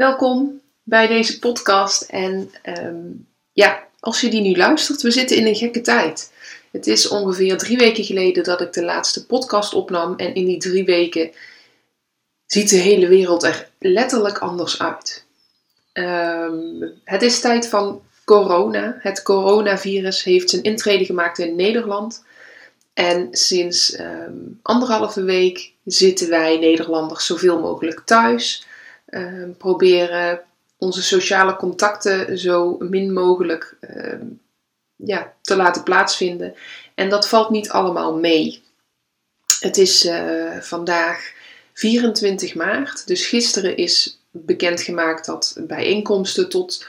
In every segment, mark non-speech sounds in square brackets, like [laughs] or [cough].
Welkom bij deze podcast. En ehm, ja, als je die nu luistert, we zitten in een gekke tijd. Het is ongeveer drie weken geleden dat ik de laatste podcast opnam. En in die drie weken ziet de hele wereld er letterlijk anders uit. Ehm, het is tijd van corona. Het coronavirus heeft zijn intrede gemaakt in Nederland. En sinds um, anderhalve week zitten wij Nederlanders zoveel mogelijk thuis. Ehm, proberen onze sociale contacten zo min mogelijk ehm, ja, te laten plaatsvinden. En dat valt niet allemaal mee. Het is uh, vandaag 24 maart, dus gisteren is bekendgemaakt dat bijeenkomsten tot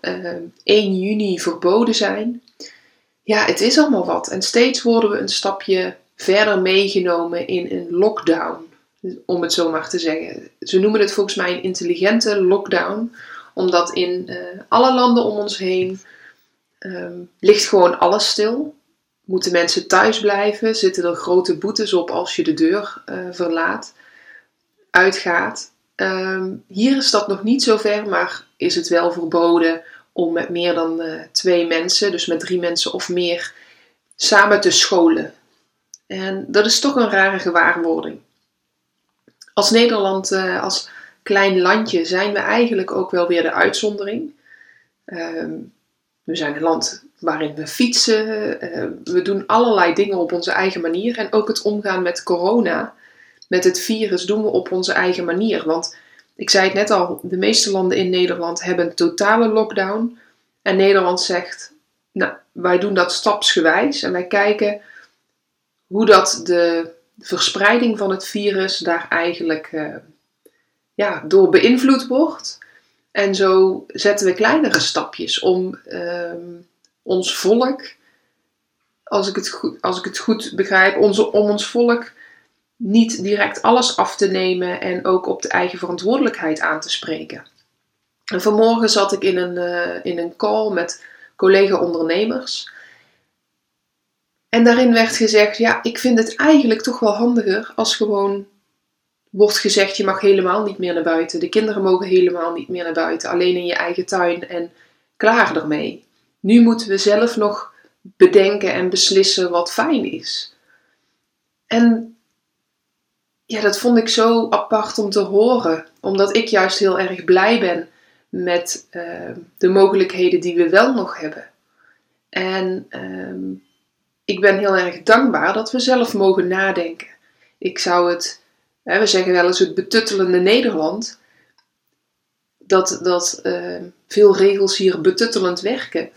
uh, ehm, 1 juni verboden zijn. Ja, het is allemaal wat. En steeds worden we een stapje verder meegenomen in een lockdown om het zo maar te zeggen. Ze noemen het volgens mij een intelligente lockdown, omdat in uh, alle landen om ons heen um, ligt gewoon alles stil. Moeten mensen thuis blijven? Zitten er grote boetes op als je de deur uh, verlaat, uitgaat? Um, hier is dat nog niet zo ver, maar is het wel verboden om met meer dan uh, twee mensen, dus met drie mensen of meer, samen te scholen. En dat is toch een rare gewaarwording als Nederland, uh, als klein landje, zijn we eigenlijk ook wel weer de uitzondering. Ehm, we zijn een land waarin we fietsen. Uh, we doen allerlei dingen op onze eigen manier. En ook het omgaan met corona, met het virus, doen we op onze eigen manier. Want ik zei het net al, de meeste landen in Nederland hebben totale lockdown. En Nederland zegt, nou, wij doen dat stapsgewijs. En wij kijken hoe dat de verspreiding van het virus daar eigenlijk uh, ja, door beïnvloed wordt. En zo zetten we kleinere stapjes om uh, ons volk, als ik het goed, als ik het goed begrijp, onze, om ons volk niet direct alles af te nemen en ook op de eigen verantwoordelijkheid aan te spreken. En vanmorgen zat ik in een, uh, in een call met collega-ondernemers. En daarin werd gezegd, ja, ik vind het eigenlijk toch wel handiger als gewoon wordt gezegd, je mag helemaal niet meer naar buiten. De kinderen mogen helemaal niet meer naar buiten, alleen in je eigen tuin en klaar ermee. Nu moeten we zelf nog bedenken en beslissen wat fijn is. En ja, dat vond ik zo apart om te horen, omdat ik juist heel erg blij ben met uh, de mogelijkheden die we wel nog hebben. En uh, ik ben heel erg dankbaar dat we zelf mogen nadenken. Ik zou het, hè, we zeggen wel eens het betuttelende Nederland, dat, dat uh, veel regels hier betuttelend werken.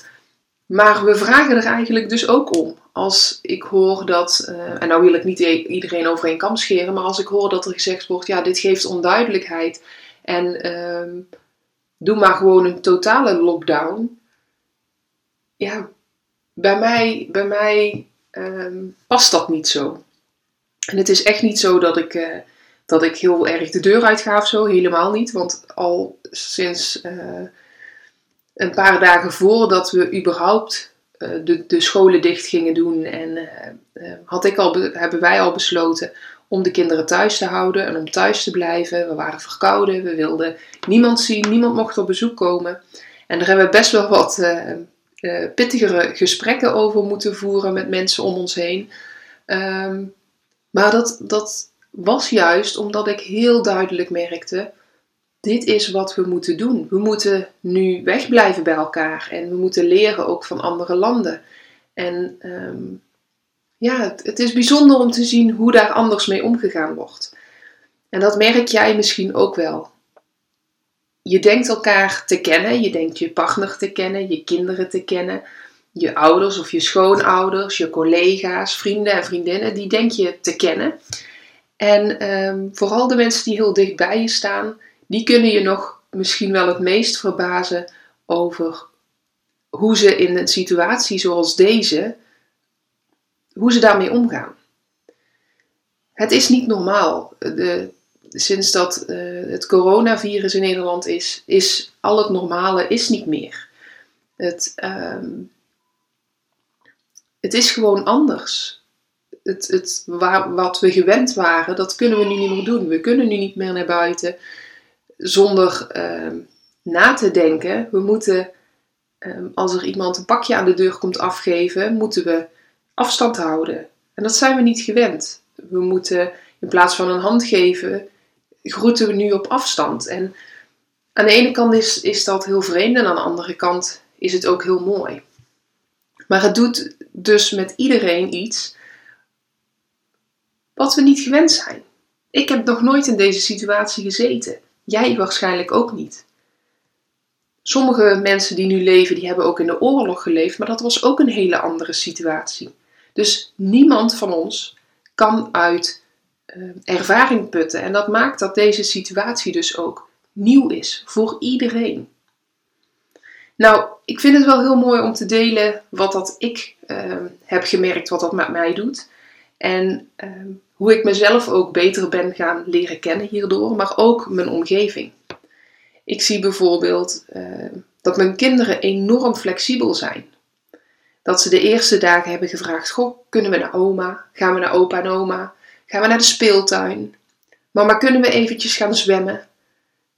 Maar we vragen er eigenlijk dus ook om. Als ik hoor dat, uh, en nou wil ik niet iedereen over een scheren, maar als ik hoor dat er gezegd wordt, ja, dit geeft onduidelijkheid en uh, doe maar gewoon een totale lockdown. Ja, bij mij, bij mij um, past dat niet zo. En het is echt niet zo dat ik, uh, dat ik heel erg de deur uitga of zo. Helemaal niet. Want al sinds uh, een paar dagen voordat we überhaupt uh, de, de scholen dicht gingen doen. En had ik al, hebben wij al besloten om de kinderen thuis te houden en om thuis te blijven. We waren verkouden. We wilden niemand zien. Niemand mocht op bezoek komen. En daar hebben we best wel wat uh, pittigere gesprekken over moeten voeren met mensen om ons heen. Ehm, maar dat, dat was juist omdat ik heel duidelijk merkte: dit is wat we moeten doen. We moeten nu wegblijven bij elkaar en we moeten leren ook van andere landen. En ehm, ja, het, het is bijzonder om te zien hoe daar anders mee omgegaan wordt. En dat merk jij misschien ook wel je denkt elkaar te kennen, je denkt je partner te kennen, je kinderen te kennen, je ouders of je schoonouders, je collega's, vrienden en vriendinnen, die denk je te kennen. En ehm, vooral de mensen die heel dicht bij je staan, die kunnen je nog misschien wel het meest verbazen over hoe ze in een situatie zoals deze, hoe ze daarmee omgaan. Het is niet normaal. De, sinds dat uh, het coronavirus in Nederland is, is al het normale is niet meer. Het, um, het is gewoon anders. Het, het, wat we gewend waren, dat kunnen we nu niet meer doen. We kunnen nu niet meer naar buiten zonder uh, na te denken. We moeten, um, als er iemand een pakje aan de deur komt afgeven, moeten we afstand houden. En dat zijn we niet gewend. We moeten in plaats van een hand geven, groeten we nu op afstand. En aan de ene kant is, is dat heel vreemd en aan de andere kant is het ook heel mooi. Maar het doet dus met iedereen iets wat we niet gewend zijn. Ik heb nog nooit in deze situatie gezeten. Jij waarschijnlijk ook niet. Sommige mensen die nu leven, die hebben ook in de oorlog geleefd, maar dat was ook een hele andere situatie. Dus niemand van ons kan uit ervaring putten. En dat maakt dat deze situatie dus ook nieuw is voor iedereen. Nou, ik vind het wel heel mooi om te delen wat dat ik uh, heb gemerkt, wat dat met mij doet. En uh, hoe ik mezelf ook beter ben gaan leren kennen hierdoor, maar ook mijn omgeving. Ik zie bijvoorbeeld uh, dat mijn kinderen enorm flexibel zijn. Dat ze de eerste dagen hebben gevraagd: Goh, kunnen we naar oma? Gaan we naar opa en oma? Gaan we naar de speeltuin? Mama, kunnen we eventjes gaan zwemmen?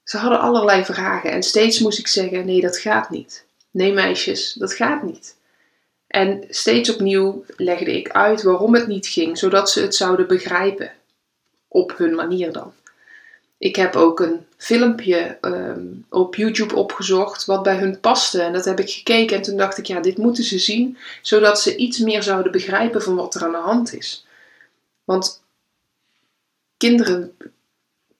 Ze hadden allerlei vragen en steeds moest ik zeggen: nee, dat gaat niet. Nee, meisjes, dat gaat niet. En steeds opnieuw legde ik uit waarom het niet ging, zodat ze het zouden begrijpen. Op hun manier dan. Ik heb ook een filmpje um, op YouTube opgezocht wat bij hun paste. En dat heb ik gekeken en toen dacht ik, ja, dit moeten ze zien, zodat ze iets meer zouden begrijpen van wat er aan de hand is. Want kinderen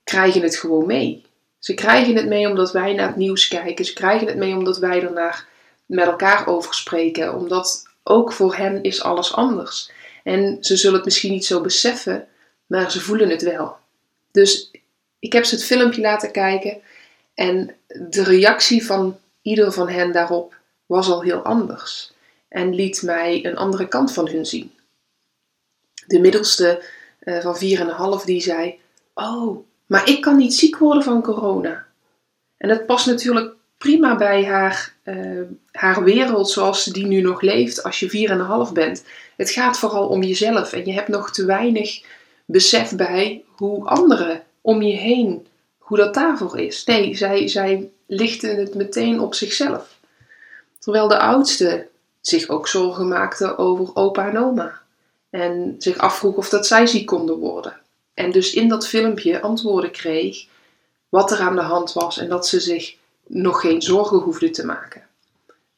krijgen het gewoon mee. Ze krijgen het mee omdat wij naar het nieuws kijken. Ze krijgen het mee omdat wij er met elkaar over spreken. Omdat ook voor hen is alles anders. En ze zullen het misschien niet zo beseffen, maar ze voelen het wel. Dus ik heb ze het filmpje laten kijken en de reactie van ieder van hen daarop was al heel anders. En liet mij een andere kant van hun zien. De middelste uh, van 4,5 die zei: Oh, maar ik kan niet ziek worden van corona. En dat past natuurlijk prima bij haar, uh, haar wereld zoals ze die nu nog leeft als je 4,5 bent. Het gaat vooral om jezelf en je hebt nog te weinig besef bij hoe anderen om je heen, hoe dat daarvoor is. Nee, zij, zij lichten het meteen op zichzelf. Terwijl de oudste zich ook zorgen maakte over opa en oma. En zich afvroeg of dat zij ziek konden worden. En dus in dat filmpje antwoorden kreeg wat er aan de hand was en dat ze zich nog geen zorgen hoefde te maken.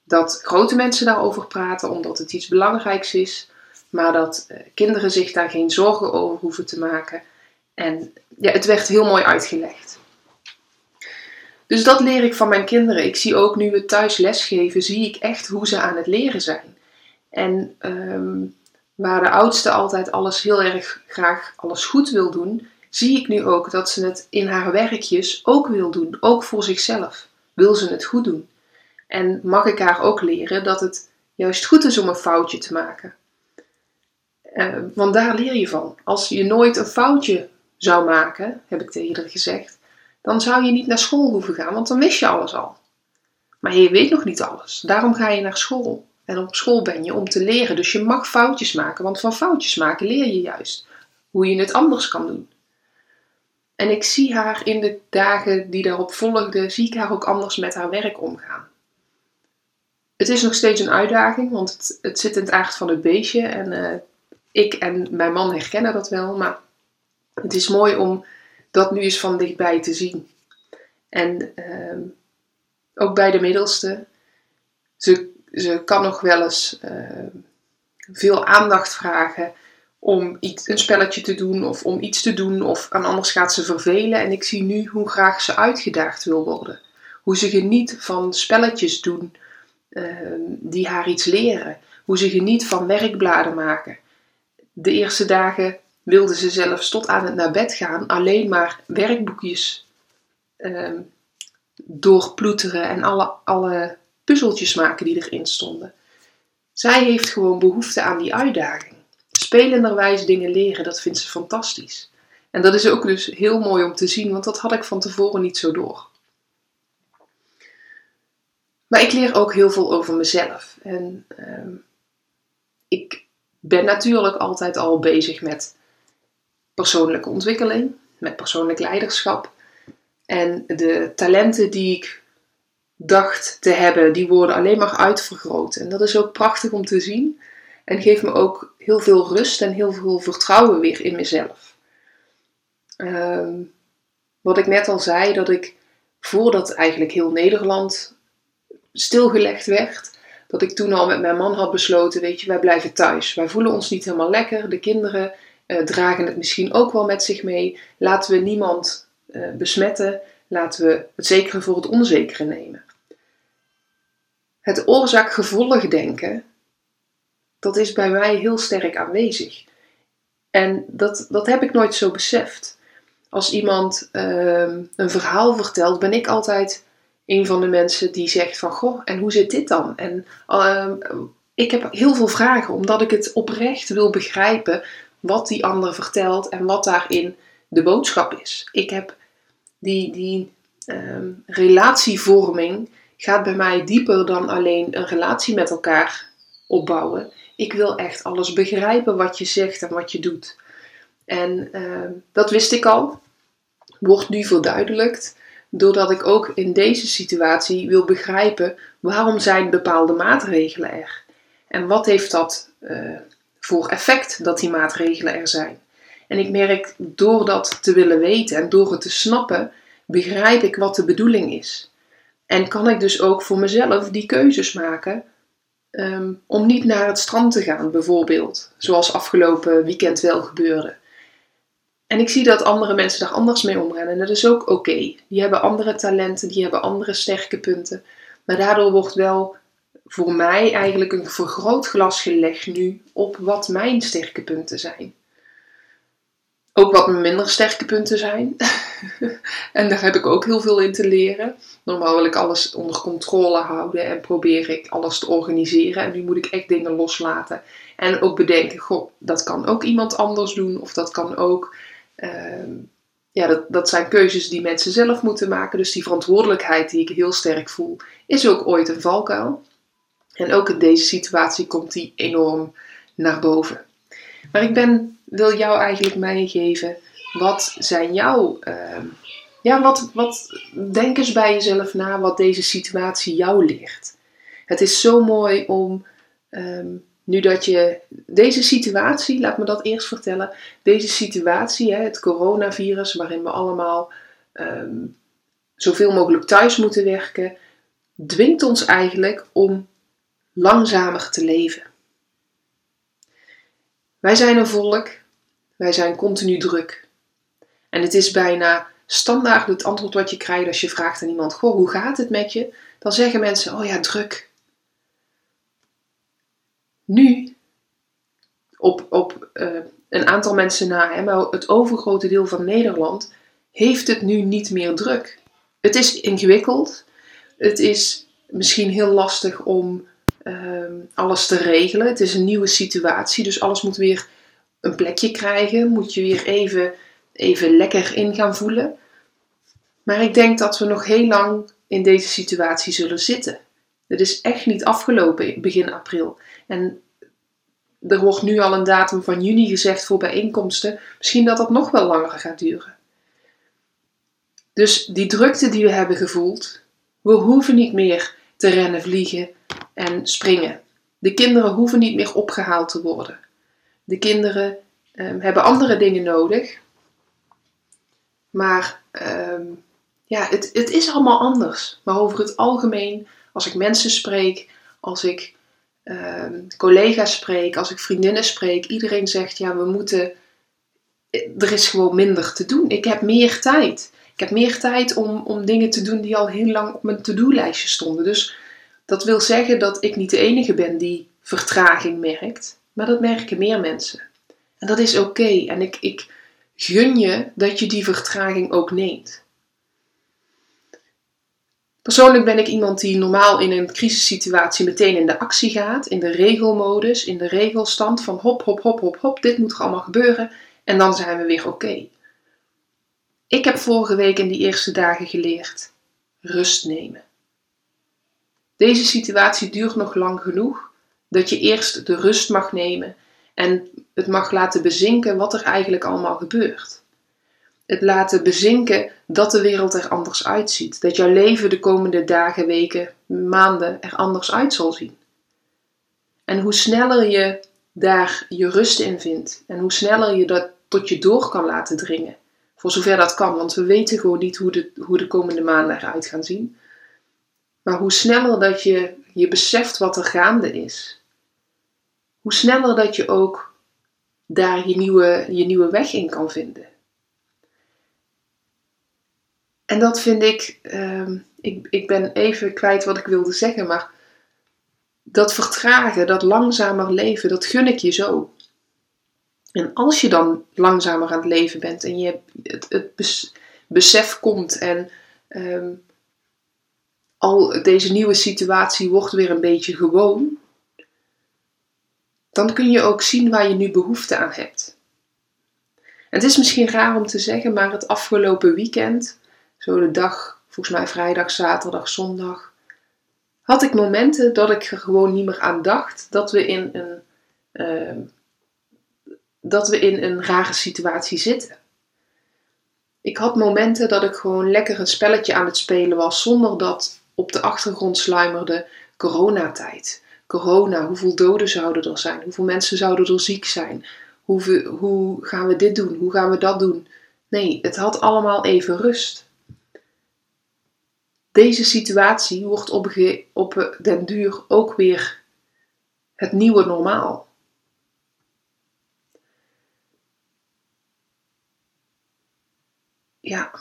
Dat grote mensen daarover praten omdat het iets belangrijks is, maar dat eh, kinderen zich daar geen zorgen over hoeven te maken. En ja, het werd heel mooi uitgelegd. Dus dat leer ik van mijn kinderen. Ik zie ook nu we thuis lesgeven, zie ik echt hoe ze aan het leren zijn. En um, waar de oudste altijd alles heel erg graag alles goed wil doen, zie ik nu ook dat ze het in haar werkjes ook wil doen, ook voor zichzelf. Wil ze het goed doen? En mag ik haar ook leren dat het juist goed is om een foutje te maken? Uh, want daar leer je van. Als je nooit een foutje zou maken, heb ik tegen haar gezegd, dan zou je niet naar school hoeven gaan, want dan wist je alles al. Maar je weet nog niet alles. Daarom ga je naar school. En op school ben je om te leren. Dus je mag foutjes maken, want van foutjes maken leer je juist hoe je het anders kan doen. En ik zie haar in de dagen die daarop volgden, zie ik haar ook anders met haar werk omgaan. Het is nog steeds een uitdaging, want het, zit in het aard van het beestje. En uh, ik en mijn man herkennen dat wel, maar het is mooi om dat nu eens van dichtbij te zien. En uh, ook bij de middelste, ze, ze kan nog wel eens uh, veel aandacht vragen om iets, een spelletje te doen of om iets te doen of en anders gaat ze vervelen. En ik zie nu hoe graag ze uitgedaagd wil worden. Hoe ze geniet van spelletjes doen uh, die haar iets leren. Hoe ze geniet van werkbladen maken. De eerste dagen wilde ze zelfs tot aan het naar bed gaan alleen maar werkboekjes ehm, doorploeteren en alle, alle puzzeltjes maken die erin stonden. Zij heeft gewoon behoefte aan die uitdaging. Spelenderwijs dingen leren, dat vindt ze fantastisch. En dat is ook dus heel mooi om te zien, want dat had ik van tevoren niet zo door. Maar ik leer ook heel veel over mezelf. En ehm, ik ben natuurlijk altijd al bezig met persoonlijke ontwikkeling, met persoonlijk leiderschap. En de talenten die ik dacht te hebben, die worden alleen maar uitvergroot. En dat is ook prachtig om te zien. En geeft me ook heel veel rust en heel veel vertrouwen weer in mezelf. Ehm, wat ik net al zei, dat ik voordat eigenlijk heel Nederland stilgelegd werd, dat ik toen al met mijn man had besloten, weet je, wij blijven thuis. Wij voelen ons niet helemaal lekker. De kinderen uh, dragen het misschien ook wel met zich mee. Laten we niemand uh, besmetten. Laten we het zekere voor het onzekere nemen. Het oorzaak-gevolg denken, dat is bij mij heel sterk aanwezig. En dat, dat heb ik nooit zo beseft. Als iemand uh, een verhaal vertelt, ben ik altijd een van de mensen die zegt van, goh, en hoe zit dit dan? En uh, ik heb heel veel vragen, omdat ik het oprecht wil begrijpen wat die ander vertelt en wat daarin de boodschap is. Ik heb die, die uh, relatievorming gaat bij mij dieper dan alleen een relatie met elkaar opbouwen. Ik wil echt alles begrijpen wat je zegt en wat je doet. En uh, dat wist ik al, wordt nu verduidelijkt, doordat ik ook in deze situatie wil begrijpen waarom zijn bepaalde maatregelen er. En wat heeft dat uh, voor effect dat die maatregelen er zijn. En ik merk door dat te willen weten en door het te snappen, begrijp ik wat de bedoeling is. En kan ik dus ook voor mezelf die keuzes maken um, om niet naar het strand te gaan, bijvoorbeeld. Zoals afgelopen weekend wel gebeurde. En ik zie dat andere mensen daar anders mee omgaan. En dat is ook oké. Die hebben andere talenten, die hebben andere sterke punten. Maar daardoor wordt wel voor mij eigenlijk een vergrootglas gelegd nu op wat mijn sterke punten zijn. Ook wat mijn minder sterke punten zijn. [laughs] en daar heb ik ook heel veel in te leren. Normaal wil ik alles onder controle houden en probeer ik alles te organiseren. En nu moet ik echt dingen loslaten. En ook bedenken, goh, dat kan ook iemand anders doen. Of dat kan ook... Uh, ja, dat, dat zijn keuzes die mensen zelf moeten maken. Dus die verantwoordelijkheid die ik heel sterk voel, is ook ooit een valkuil. En ook in deze situatie komt die enorm naar boven. Maar ik ben, wil jou eigenlijk meegeven, wat zijn jouw, uh, ja, wat, wat, denk eens bij jezelf na wat deze situatie jou leert. Het is zo mooi om, um, nu dat je deze situatie, laat me dat eerst vertellen, deze situatie, het coronavirus, waarin we allemaal um, zoveel mogelijk thuis moeten werken, dwingt ons eigenlijk om langzamer te leven. Wij zijn een volk, wij zijn continu druk. En het is bijna standaard het antwoord wat je krijgt als je vraagt aan iemand: Goh, hoe gaat het met je? Dan zeggen mensen: Oh ja, druk. Nu, op, op uh, een aantal mensen na, hè, maar het overgrote deel van Nederland heeft het nu niet meer druk. Het is ingewikkeld. Het is misschien heel lastig om Ehm, alles te regelen. Het is een nieuwe situatie, dus alles moet weer een plekje krijgen. Moet je weer even, even lekker in gaan voelen. Maar ik denk dat we nog heel lang in deze situatie zullen zitten. Het is echt niet afgelopen begin april. En er wordt nu al een datum van juni gezegd voor bijeenkomsten. Misschien dat dat nog wel langer gaat duren. Dus die drukte die we hebben gevoeld, we hoeven niet meer te rennen, vliegen en springen. De kinderen hoeven niet meer opgehaald te worden. De kinderen um, hebben andere dingen nodig. Maar um, ja, het, het is allemaal anders. Maar over het algemeen, als ik mensen spreek, als ik um, collega's spreek, als ik vriendinnen spreek, iedereen zegt ja, we moeten. Er is gewoon minder te doen. Ik heb meer tijd. Ik heb meer tijd om, om dingen te doen die al heel lang op mijn to-do-lijstje stonden. Dus dat wil zeggen dat ik niet de enige ben die vertraging merkt, maar dat merken meer mensen. En dat is oké. En ik, ik gun je dat je die vertraging ook neemt. Persoonlijk ben ik iemand die normaal in een crisissituatie meteen in de actie gaat, in de regelmodus, in de regelstand van hop, hop, hop, hop, hop, dit moet er allemaal gebeuren en dan zijn we weer oké. Ik heb vorige week in die eerste dagen geleerd rust nemen. Deze situatie duurt nog lang genoeg dat je eerst de rust mag nemen en het mag laten bezinken wat er eigenlijk allemaal gebeurt. Het laten bezinken dat de wereld er anders uitziet. Dat jouw leven de komende dagen, weken, maanden er anders uit zal zien. En hoe sneller je daar je rust in vindt en hoe sneller je dat tot je door kan laten dringen, voor zover dat kan, want we weten gewoon niet hoe de, hoe de komende maanden eruit gaan zien. Maar hoe sneller dat je je beseft wat er gaande is, hoe sneller dat je ook daar je nieuwe, je nieuwe weg in kan vinden. En dat vind ik, ehm, ik, ik ben even kwijt wat ik wilde zeggen, maar dat vertragen, dat langzamer leven, dat gun ik je zo. En als je dan langzamer aan het leven bent en je het, het besef komt en ehm, al deze nieuwe situatie wordt weer een beetje gewoon, dan kun je ook zien waar je nu behoefte aan hebt. het is misschien raar om te zeggen, maar het afgelopen weekend, zo de dag, volgens mij vrijdag, zaterdag, zondag, had ik momenten dat ik er gewoon niet meer aan dacht dat we in een, ehm, dat we in een rare situatie zitten. Ik had momenten dat ik gewoon lekker een spelletje aan het spelen was zonder dat op de achtergrond sluimerde coronatijd corona, hoeveel doden zouden er zijn? Hoeveel mensen zouden er ziek zijn? Hoe, hoe gaan we dit doen? Hoe gaan we dat doen? Nee, het had allemaal even rust. Deze situatie wordt op, op den duur ook weer het nieuwe normaal. Ja,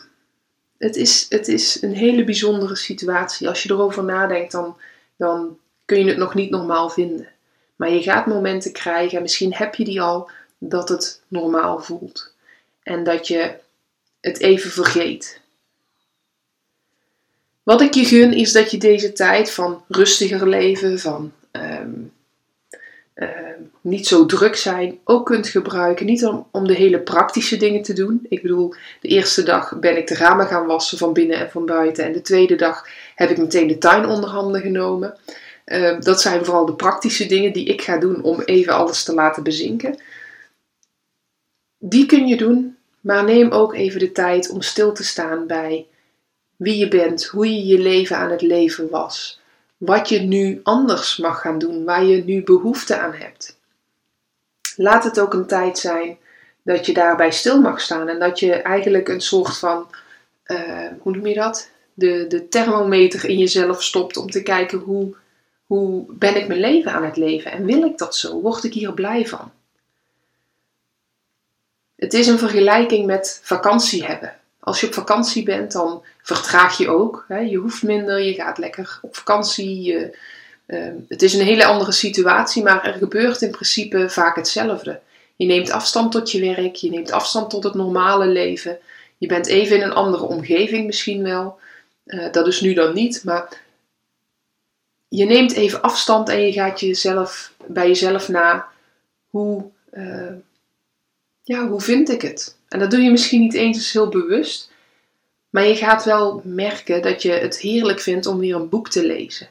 het is, het is een hele bijzondere situatie. Als je erover nadenkt, dan, dan kun je het nog niet normaal vinden. Maar je gaat momenten krijgen, en misschien heb je die al, dat het normaal voelt. En dat je het even vergeet. Wat ik je gun is dat je deze tijd van rustiger leven, van ehm, ehm, niet zo druk zijn, ook kunt gebruiken. Niet om, om de hele praktische dingen te doen. Ik bedoel, de eerste dag ben ik de ramen gaan wassen van binnen en van buiten. En de tweede dag heb ik meteen de tuin onder handen genomen. Ehm, dat zijn vooral de praktische dingen die ik ga doen om even alles te laten bezinken. Die kun je doen, maar neem ook even de tijd om stil te staan bij wie je bent, hoe je je leven aan het leven was, wat je nu anders mag gaan doen, waar je nu behoefte aan hebt. Laat het ook een tijd zijn dat je daarbij stil mag staan en dat je eigenlijk een soort van, uh, hoe noem je dat? De, de thermometer in jezelf stopt om te kijken hoe hoe ben ik mijn leven aan het leven en wil ik dat zo? Word ik hier blij van? Het is een vergelijking met vakantie hebben. Als je op vakantie bent, dan vertraag je ook. Hè? Je hoeft minder, je gaat lekker op vakantie. Ehm, het is een hele andere situatie, maar er gebeurt in principe vaak hetzelfde. Je neemt afstand tot je werk, je neemt afstand tot het normale leven. Je bent even in een andere omgeving misschien wel. Uh, dat is nu dan niet, maar je neemt even afstand en je gaat jezelf, bij jezelf na hoe, uh, ja, hoe vind ik het? En dat doe je misschien niet eens heel bewust, maar je gaat wel merken dat je het heerlijk vindt om weer een boek te lezen.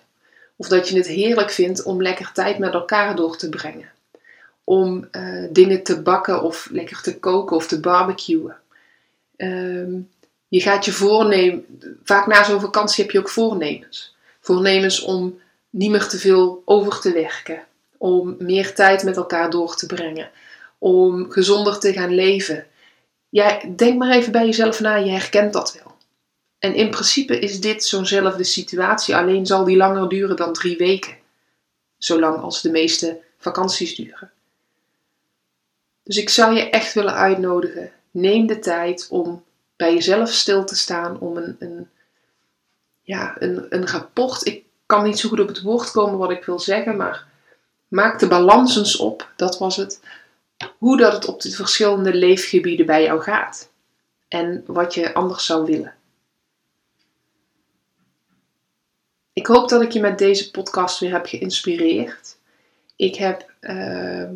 Of dat je het heerlijk vindt om lekker tijd met elkaar door te brengen. Om uh, dingen te bakken of lekker te koken of te barbecuen. Um, je gaat je voornemen, vaak na zo'n vakantie heb je ook voornemens. Voornemens om niet meer te veel over te werken. Om meer tijd met elkaar door te brengen. Om gezonder te gaan leven. Ja, denk maar even bij jezelf na, je herkent dat wel. En in principe is dit zo'nzelfde situatie, alleen zal die langer duren dan drie weken. Zolang als de meeste vakanties duren. Dus ik zou je echt willen uitnodigen. Neem de tijd om bij jezelf stil te staan, om een, een, ja, een, een rapport. Ik kan niet zo goed op het woord komen wat ik wil zeggen, maar maak de balans eens op, dat was het. Hoe dat het op de verschillende leefgebieden bij jou gaat. En wat je anders zou willen. Ik hoop dat ik je met deze podcast weer heb geïnspireerd. Ik heb, ehm,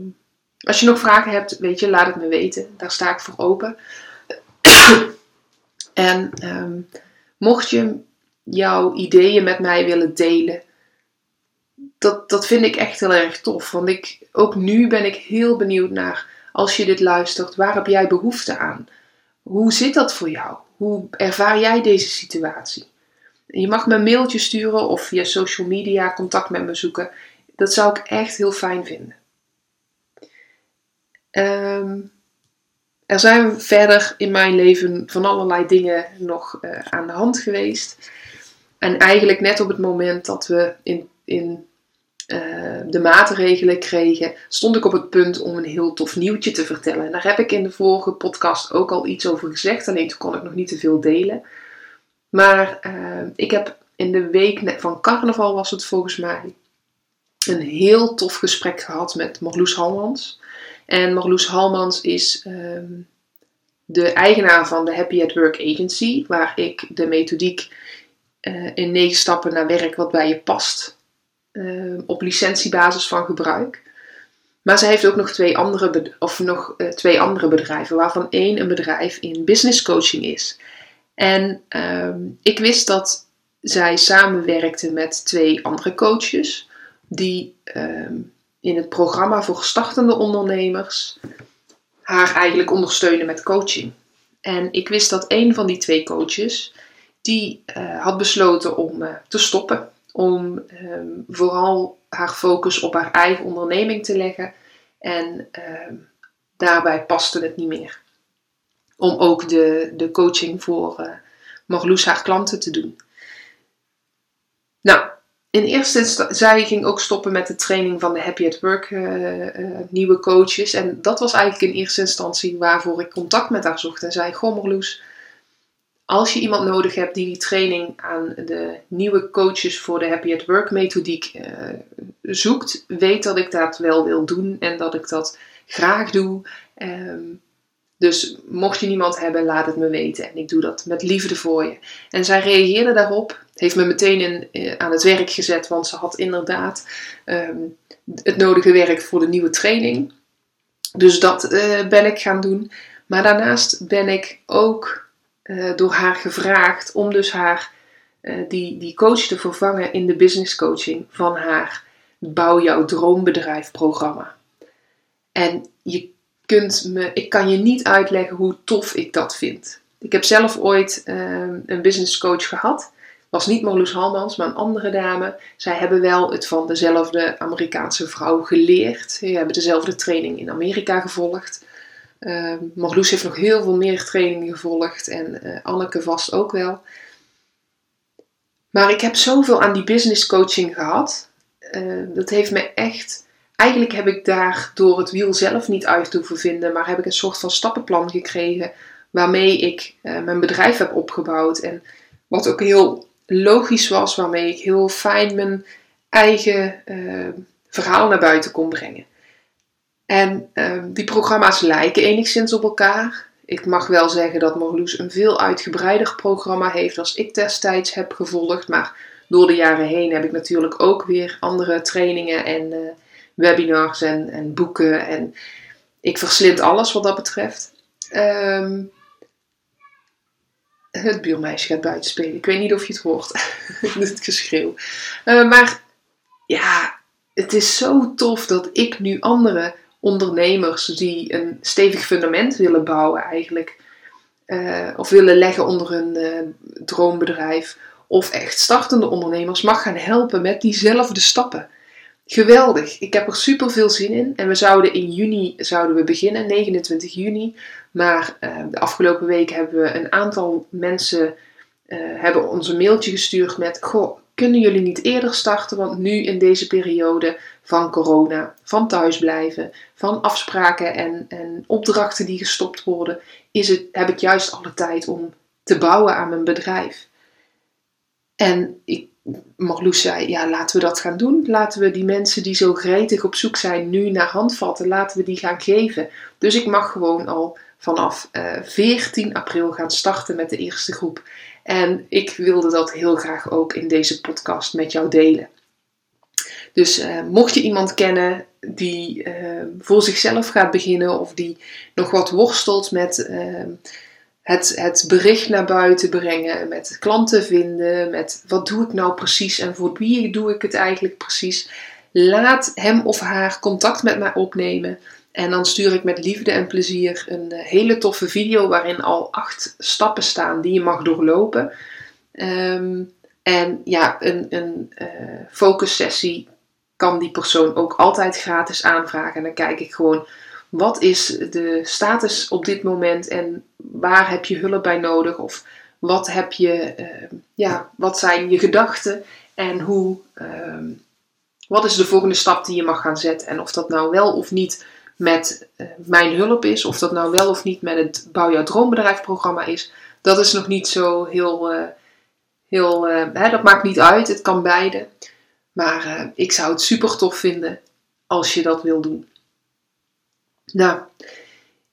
als je nog vragen hebt, weet je, laat het me weten. Daar sta ik voor open. en ehm, mocht je jouw ideeën met mij willen delen, dat, dat vind ik echt heel erg tof. Want ik, ook nu ben ik heel benieuwd naar, als je dit luistert, waar heb jij behoefte aan? Hoe zit dat voor jou? Hoe ervaar jij deze situatie? Je mag me een mailtje sturen of via social media contact met me zoeken. Dat zou ik echt heel fijn vinden. Ehm, er zijn verder in mijn leven van allerlei dingen nog uh, aan de hand geweest. En eigenlijk net op het moment dat we in, in uh, de maatregelen kregen, stond ik op het punt om een heel tof nieuwtje te vertellen. En daar heb ik in de vorige podcast ook al iets over gezegd, alleen toen kon ik nog niet te veel delen. Maar uh, ik heb in de week van carnaval was het volgens mij een heel tof gesprek gehad met Marloes Halmans. En Marloes Halmans is um, de eigenaar van de Happy at Work Agency, waar ik de methodiek uh, in negen stappen naar werk wat bij je past uh, op licentiebasis van gebruik. Maar ze heeft ook nog twee andere, of nog, uh, twee andere bedrijven, waarvan één een bedrijf in business coaching is. En um, ik wist dat zij samenwerkte met twee andere coaches die um, in het programma voor startende ondernemers haar eigenlijk ondersteunen met coaching. En ik wist dat een van die twee coaches die uh, had besloten om uh, te stoppen, om um, vooral haar focus op haar eigen onderneming te leggen en daarbij paste het niet meer om ook de, de coaching voor uh, Marloes haar klanten te doen. Nou, in eerste instantie, zij ging ook stoppen met de training van de Happy at Work uh, uh, nieuwe coaches. En dat was eigenlijk in eerste instantie waarvoor ik contact met haar zocht. En zei, goh Marloes, als je iemand nodig hebt die die training aan de nieuwe coaches voor de Happy at Work methodiek uh, zoekt, weet dat ik dat wel wil doen en dat ik dat graag doe. Um, dus mocht je niemand hebben, laat het me weten. En ik doe dat met liefde voor je. En zij reageerde daarop. Heeft me meteen in, eh, aan het werk gezet. Want ze had inderdaad um, het nodige werk voor de nieuwe training. Dus dat uh, ben ik gaan doen. Maar daarnaast ben ik ook uh, door haar gevraagd om dus haar, die, die coach te vervangen in de business coaching van haar Bouw jouw droombedrijf programma. En je kunt me, ik kan je niet uitleggen hoe tof ik dat vind. Ik heb zelf ooit um, een business coach gehad. Was niet Marloes Halmans, maar een andere dame. Zij hebben wel het van dezelfde Amerikaanse vrouw geleerd. Ze hebben dezelfde training in Amerika gevolgd. Um, Marloes heeft nog heel veel meer trainingen gevolgd en uh, Anneke vast ook wel. Maar ik heb zoveel aan die business coaching gehad. Uh, dat heeft me echt eigenlijk heb ik daar door het wiel zelf niet uit hoeven vinden, maar heb ik een soort van stappenplan gekregen waarmee ik uh, mijn bedrijf heb opgebouwd. En wat ook heel logisch was, waarmee ik heel fijn mijn eigen uh, verhaal naar buiten kon brengen. En uh, die programma's lijken enigszins op elkaar. Ik mag wel zeggen dat Marloes een veel uitgebreider programma heeft als ik destijds heb gevolgd. Maar door de jaren heen heb ik natuurlijk ook weer andere trainingen en webinars en, en boeken. En ik verslind alles wat dat betreft. Um, het buurmeisje gaat buiten spelen. Ik weet niet of je het hoort. [laughs] het geschreeuw. Uh, maar ja, het is zo tof dat ik nu andere ondernemers die een stevig fundament willen bouwen eigenlijk. Uh, of willen leggen onder hun uh, droombedrijf. Of echt startende ondernemers mag gaan helpen met diezelfde stappen. Geweldig. Ik heb er super veel zin in. En we zouden in juni zouden we beginnen, 29 juni. Maar uh, de afgelopen week hebben we een aantal mensen hebben ons een mailtje gestuurd met: Goh, kunnen jullie niet eerder starten? Want nu in deze periode van corona, van thuisblijven, van afspraken en, en opdrachten die gestopt worden, is het, heb ik juist alle tijd om te bouwen aan mijn bedrijf. En ik Marloes zei, ja, laten we dat gaan doen. Laten we die mensen die zo gretig op zoek zijn nu naar handvatten, laten we die gaan geven. Dus ik mag gewoon al vanaf uh, eh, 14 april gaan starten met de eerste groep. En ik wilde dat heel graag ook in deze podcast met jou delen. Dus uh, mocht je iemand kennen die uh, voor zichzelf gaat beginnen of die nog wat worstelt met het, het bericht naar buiten brengen, met klanten vinden, met wat doe ik nou precies en voor wie doe ik het eigenlijk precies. Laat hem of haar contact met mij opnemen. En dan stuur ik met liefde en plezier een eh, hele toffe video waarin al acht stappen staan die je mag doorlopen. Ehm, en ja, een, een uh, focus sessie kan die persoon ook altijd gratis aanvragen. En dan kijk ik gewoon wat is de status op dit moment en waar heb je hulp bij nodig? Of wat, heb je, ehm, ja, wat zijn je gedachten en hoe, uh, wat is de volgende stap die je mag gaan zetten? En of dat nou wel of niet met uh, mijn hulp is, of dat nou wel of niet met het Bouw jouw droombedrijf programma is, dat is nog niet zo heel, uh, heel uh, hè, dat maakt niet uit, het kan beide. Maar ik zou het super tof vinden als je dat wil doen. Nou,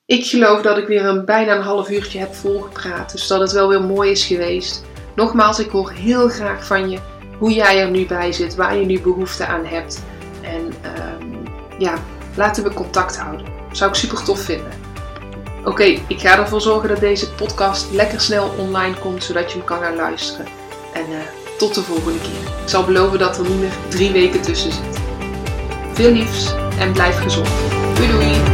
ik geloof dat ik weer een bijna een half uurtje heb volgepraat. Dus dat het wel weer mooi is geweest. Nogmaals, ik hoor heel graag van je hoe jij er nu bij zit, waar je nu behoefte aan hebt. En um, ja, laten we contact houden. Zou ik super tof vinden. Oké, ik ga ervoor zorgen dat deze podcast lekker snel online komt, zodat je hem kan gaan luisteren. En uh, tot de volgende keer. Ik zal beloven dat er nu meer drie weken tussen zit. Veel liefs en blijf gezond. Doei doei!